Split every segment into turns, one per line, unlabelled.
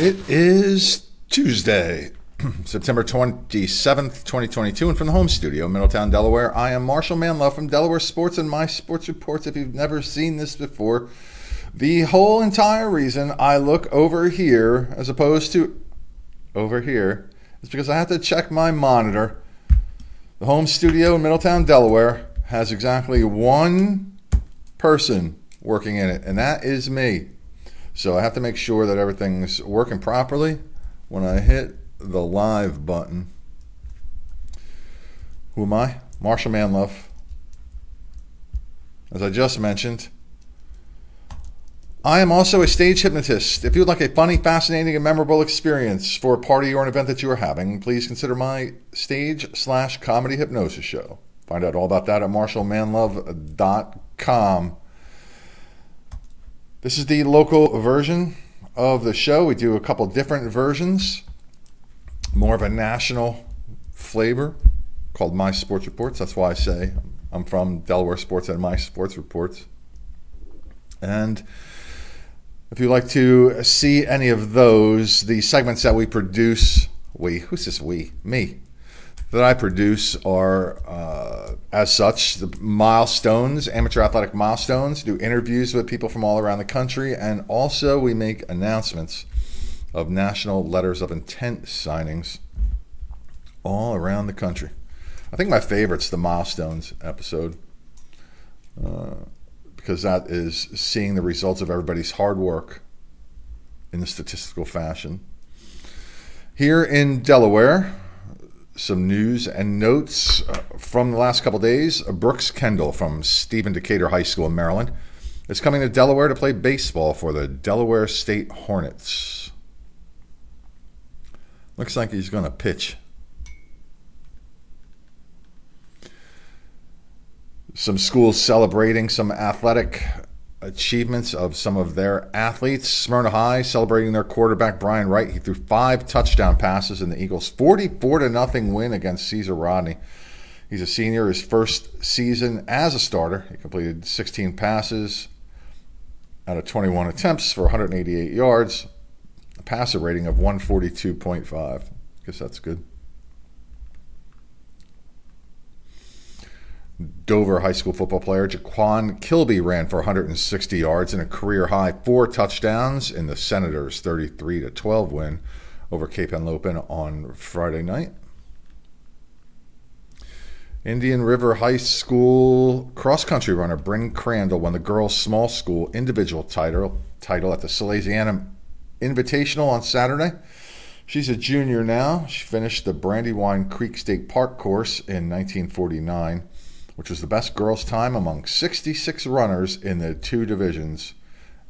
It is Tuesday, September 27th, 2022, and from the home studio, in Middletown, Delaware, I am Marshall Manlove from Delaware Sports and My Sports Reports. If you've never seen this before, the whole entire reason I look over here as opposed to over here is because I have to check my monitor. The home studio in Middletown, Delaware has exactly one person working in it, and that is me. So I have to make sure that everything's working properly when I hit the live button. Who am I? Marshall Manlove. As I just mentioned, I am also a stage hypnotist. If you would like a funny, fascinating, and memorable experience for a party or an event that you are having, please consider my stage slash comedy hypnosis show. Find out all about that at marshallmanlove.com. This is the local version of the show. We do a couple different versions, more of a national flavor called My Sports Reports. That's why I say I'm from Delaware Sports and My Sports Reports. And if you'd like to see any of those, the segments that we produce, we, who's this we? Me that I produce are, uh, as such, the milestones, amateur athletic milestones, do interviews with people from all around the country, and also we make announcements of national letters of intent signings all around the country. I think my favorite's the milestones episode uh, because that is seeing the results of everybody's hard work in the statistical fashion. Here in Delaware, some news and notes uh, from the last couple days. Brooks Kendall from Stephen Decatur High School in Maryland is coming to Delaware to play baseball for the Delaware State Hornets. Looks like he's going to pitch. Some schools celebrating some athletic achievements of some of their athletes. Smyrna High celebrating their quarterback Brian Wright. He threw five touchdown passes in the Eagles' 44 to nothing win against Caesar Rodney. He's a senior, his first season as a starter. He completed 16 passes out of 21 attempts for 188 yards, a passer rating of 142.5. I guess that's good. Dover high school football player Jaquan Kilby ran for 160 yards and a career high four touchdowns in the Senators' 33 to 12 win over Cape Henlopen on Friday night. Indian River High School cross country runner Bryn Crandall won the girls' small school individual title title at the Salesianum Invitational on Saturday. She's a junior now. She finished the Brandywine Creek State Park course in 1949 which was the best girls' time among 66 runners in the two divisions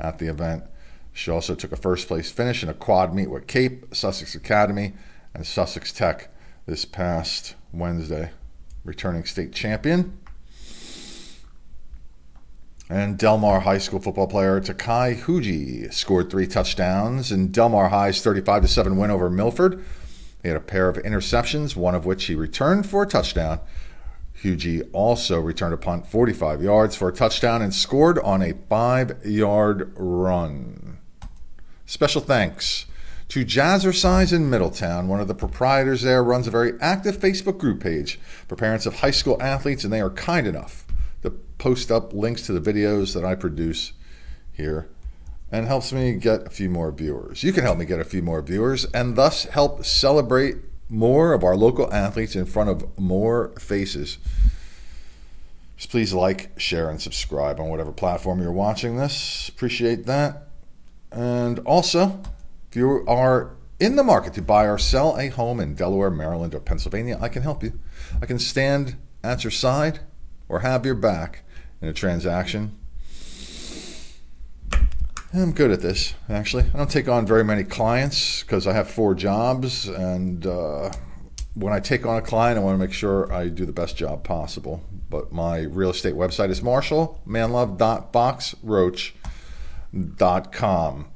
at the event. She also took a first place finish in a quad meet with Cape, Sussex Academy, and Sussex Tech this past Wednesday. Returning state champion. And Delmar High School football player Takai Huji scored three touchdowns in Delmar High's 35 7 win over Milford. He had a pair of interceptions, one of which he returned for a touchdown. Hugie also returned a punt 45 yards for a touchdown and scored on a five yard run. Special thanks to Jazzercise in Middletown. One of the proprietors there runs a very active Facebook group page for parents of high school athletes, and they are kind enough to post up links to the videos that I produce here and helps me get a few more viewers. You can help me get a few more viewers and thus help celebrate more of our local athletes in front of more faces. Just please like, share, and subscribe on whatever platform you're watching this. Appreciate that. And also, if you are in the market to buy or sell a home in Delaware, Maryland, or Pennsylvania, I can help you. I can stand at your side or have your back in a transaction I'm good at this, actually. I don't take on very many clients because I have four jobs. And uh, when I take on a client, I want to make sure I do the best job possible. But my real estate website is marshallmanlove.boxroach.com.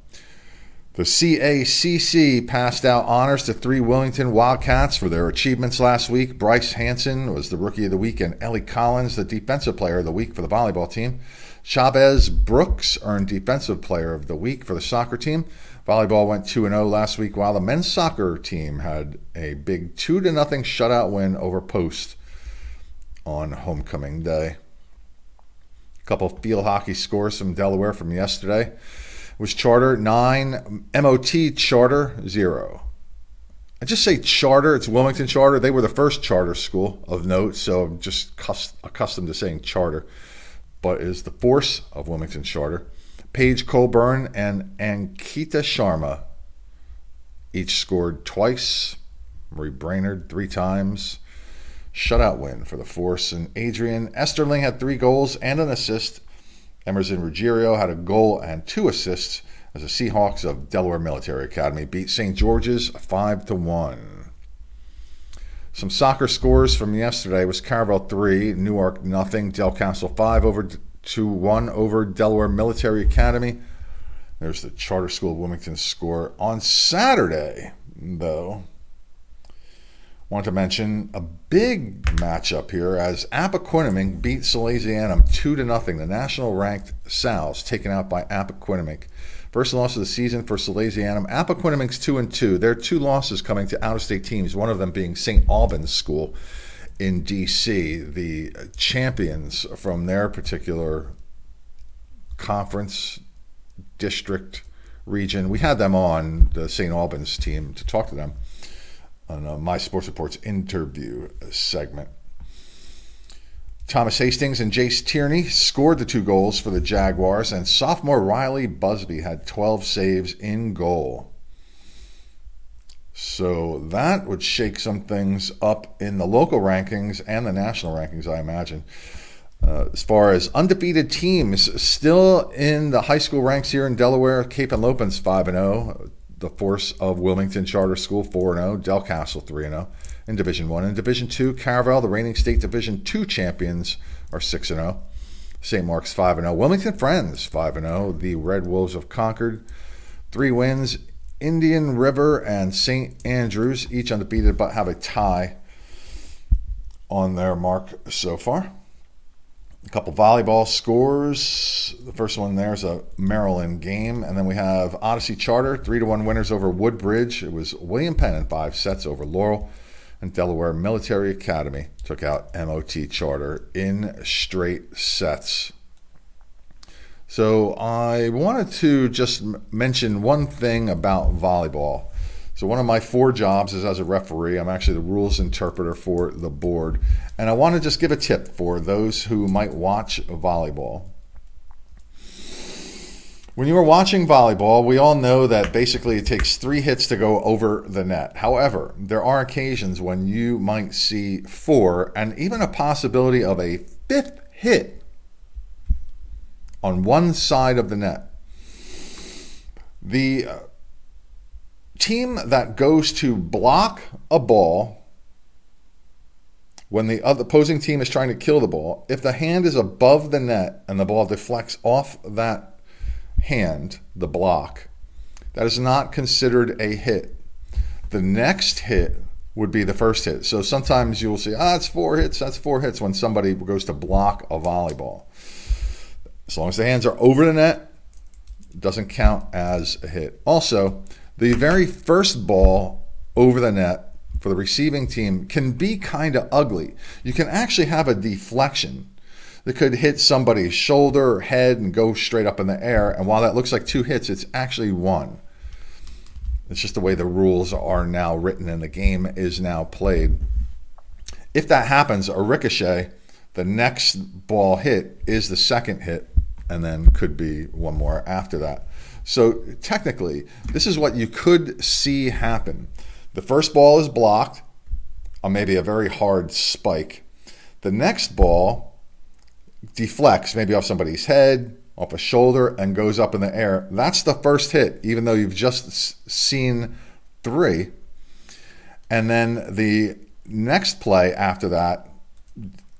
The CACC passed out honors to three Wilmington Wildcats for their achievements last week. Bryce Hanson was the Rookie of the Week, and Ellie Collins, the Defensive Player of the Week for the volleyball team. Chavez Brooks earned Defensive Player of the Week for the soccer team. Volleyball went 2 0 last week, while the men's soccer team had a big 2 0 shutout win over Post on homecoming day. A couple field hockey scores from Delaware from yesterday it was Charter 9, MOT Charter 0. I just say charter. It's Wilmington Charter. They were the first charter school of note, so I'm just accustomed to saying charter. But is the force of Wilmington Charter. Paige Coburn and Ankita Sharma each scored twice. Marie Brainerd three times. Shutout win for the Force. And Adrian Esterling had three goals and an assist. Emerson Ruggiero had a goal and two assists as the Seahawks of Delaware Military Academy beat St. George's 5 to 1. Some soccer scores from yesterday was Caravel 3, Newark nothing, Del Delcastle 5 over to 1 over Delaware Military Academy. There's the Charter School of Wilmington score on Saturday, though. Want to mention a big matchup here as Appoquinimink beat Salesianum 2 to nothing. The national ranked Sal's taken out by Appoquinimink. First loss of the season for Salesianum. Appoquinimink's 2 and 2. There are two losses coming to out of state teams, one of them being St. Albans School in D.C., the champions from their particular conference, district, region. We had them on the St. Albans team to talk to them on uh, my Sports Reports interview segment. Thomas Hastings and Jace Tierney scored the two goals for the Jaguars, and sophomore Riley Busby had 12 saves in goal. So that would shake some things up in the local rankings and the national rankings, I imagine. Uh, as far as undefeated teams, still in the high school ranks here in Delaware, Cape Henlopen's 5 0, the Force of Wilmington Charter School 4 0, Delcastle 3 0 in Division One. In Division Two, Caravel, the reigning state Division Two champions, are six and oh. zero. St. Mark's five and zero. Wilmington Friends five and zero. The Red Wolves of Concord, three wins. Indian River and St. Andrews each undefeated, but have a tie on their mark so far. A couple volleyball scores. The first one there is a Maryland game, and then we have Odyssey Charter three to one winners over Woodbridge. It was William Penn in five sets over Laurel and Delaware Military Academy took out MOT Charter in straight sets. So I wanted to just mention one thing about volleyball. So one of my four jobs is as a referee. I'm actually the rules interpreter for the board. And I want to just give a tip for those who might watch volleyball. When you are watching volleyball, we all know that basically it takes three hits to go over the net. However, there are occasions when you might see four and even a possibility of a fifth hit on one side of the net. The uh, team that goes to block a ball when the opposing team is trying to kill the ball, if the hand is above the net and the ball deflects off that hand, the block, that is not considered a hit. The next hit would be the first hit. So sometimes you'll see, ah, it's four hits, that's four hits when somebody goes to block a volleyball. As long as the hands are over the net, it doesn't count as a hit. Also, the very first ball over the net for the receiving team can be kind of ugly. You can actually have a deflection that could hit somebody's shoulder or head and go straight up in the air. And while that looks like two hits, it's actually one. It's just the way the rules are now written and the game is now played. If that happens, a ricochet, the next ball hit is the second hit, and then could be one more after that. So technically, this is what you could see happen. The first ball is blocked on maybe a very hard spike. The next ball deflects maybe off somebody's head, off a shoulder, and goes up in the air. That's the first hit, even though you've just seen three. And then the next play after that,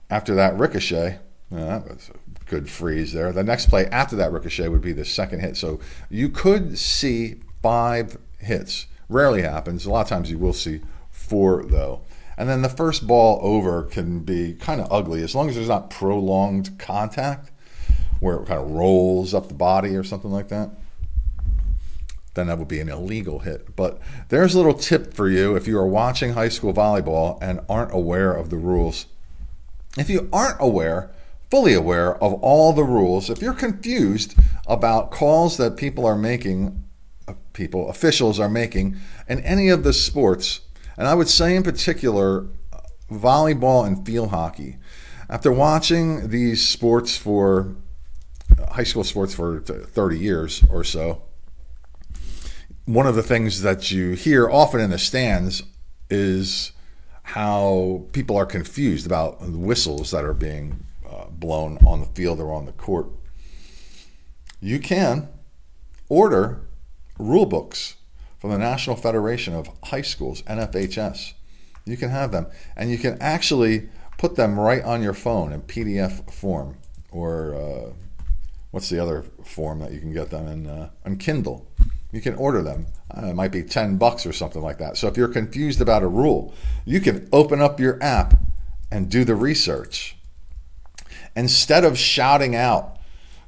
after that ricochet, that was a good freeze there. The next play after that ricochet would be the second hit. So you could see five hits. Rarely happens. A lot of times you will see four, though. And then the first ball over can be kind of ugly as long as there's not prolonged contact. where it kind of rolls up the body or something like that, then that would be an illegal hit. But there's a little tip for you if you are watching high school volleyball and aren't aware of the rules. If you aren't aware, fully aware of all the rules, if you're confused about calls that people are making, uh, people, officials are making in any of the sports, and I would say in particular, volleyball and field hockey. After watching these sports for high school sports for 30 years or so, one of the things that you hear often in the stands is how people are confused about the whistles that are being uh, blown on the field or on the court. You can order rule books from the National Federation of High Schools, NFHS. You can have them, and you can actually put them right on your phone in PDF form, or uh, what's the other form that you can get them in? Uh, on Kindle you can order them. It might be 10 bucks or something like that. So if you're confused about a rule, you can open up your app and do the research. Instead of shouting out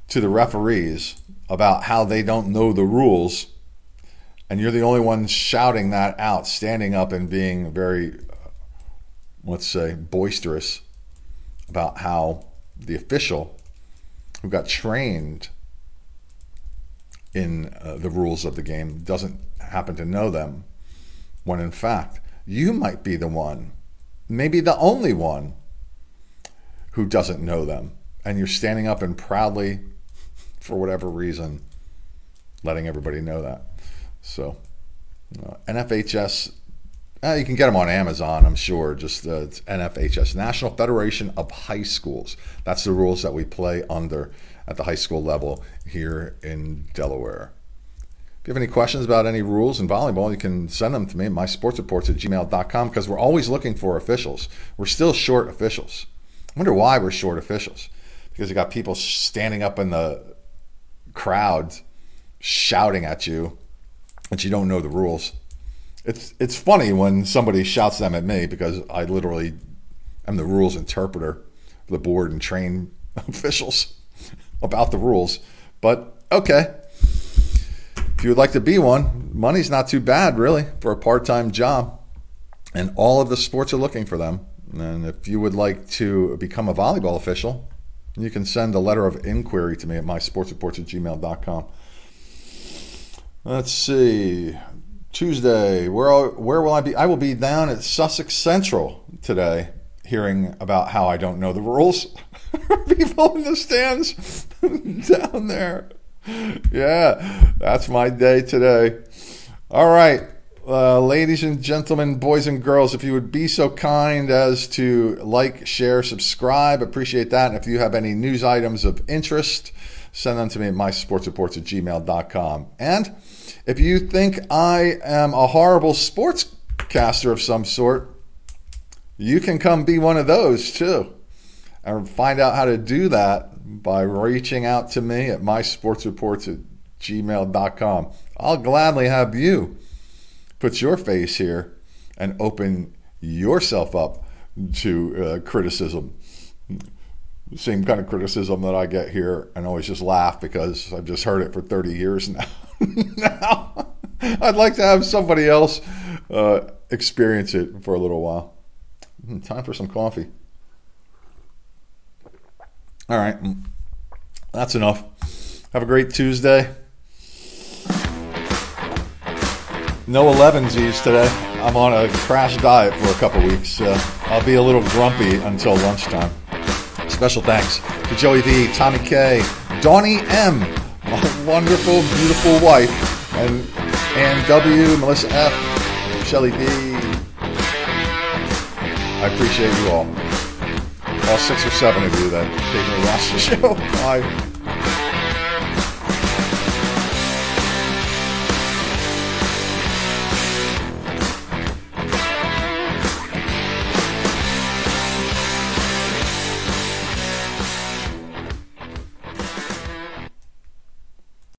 to the referees about how they don't know the rules, and you're the only one shouting that out, standing up and being very, let's say, boisterous about how the official who got trained in uh, the rules of the game doesn't happen to know them, when in fact, you might be the one, maybe the only one, who doesn't know them. And you're standing up and proudly, for whatever reason, letting everybody know that. So, uh, NFHS, uh, you can get them on Amazon, I'm sure. Just uh, NFHS, National Federation of High Schools. That's the rules that we play under at the high school level here in Delaware. If you have any questions about any rules in volleyball, you can send them to me at mysportsreports at gmail.com because we're always looking for officials. We're still short officials. I wonder why we're short officials. Because you got people standing up in the crowd shouting at you, but you don't know the rules. It's it's funny when somebody shouts them at me because I literally am the rules interpreter for the board and train officials about the rules. But okay. If you would like to be one, money's not too bad, really, for a part time job. And all of the sports are looking for them. And if you would like to become a volleyball official, you can send a letter of inquiry to me at mysportsreports at gmail.com. Let's see. Tuesday, where, where will I be? I will be down at Sussex Central today, hearing about how I don't know the rules. people in the stands down there. Yeah, that's my day today. All right, uh, ladies and gentlemen, boys and girls, if you would be so kind as to like, share, subscribe, appreciate that. And if you have any news items of interest, send them to me at mysportsreports at gmail.com. And if you think I am a horrible sportscaster of some sort, you can come be one of those too and find out how to do that by reaching out to me at mysportsreports at gmail.com. I'll gladly have you put your face here and open yourself up to uh, criticism. Same kind of criticism that I get here and always just laugh because I've just heard it for 30 years now. now I'd like to have somebody else uh, experience it for a little while. Hmm, time for some coffee. All right. That's enough. Have a great Tuesday. No 11Zs today. I'm on a crash diet for a couple weeks. Uh, I'll be a little grumpy until lunchtime. Special thanks to Joey V, Tommy K, Donnie M, my wonderful, beautiful wife, and Ann W, Melissa F, Shelly D. I appreciate you all all six or seven of you that occasionally watch the show. Bye.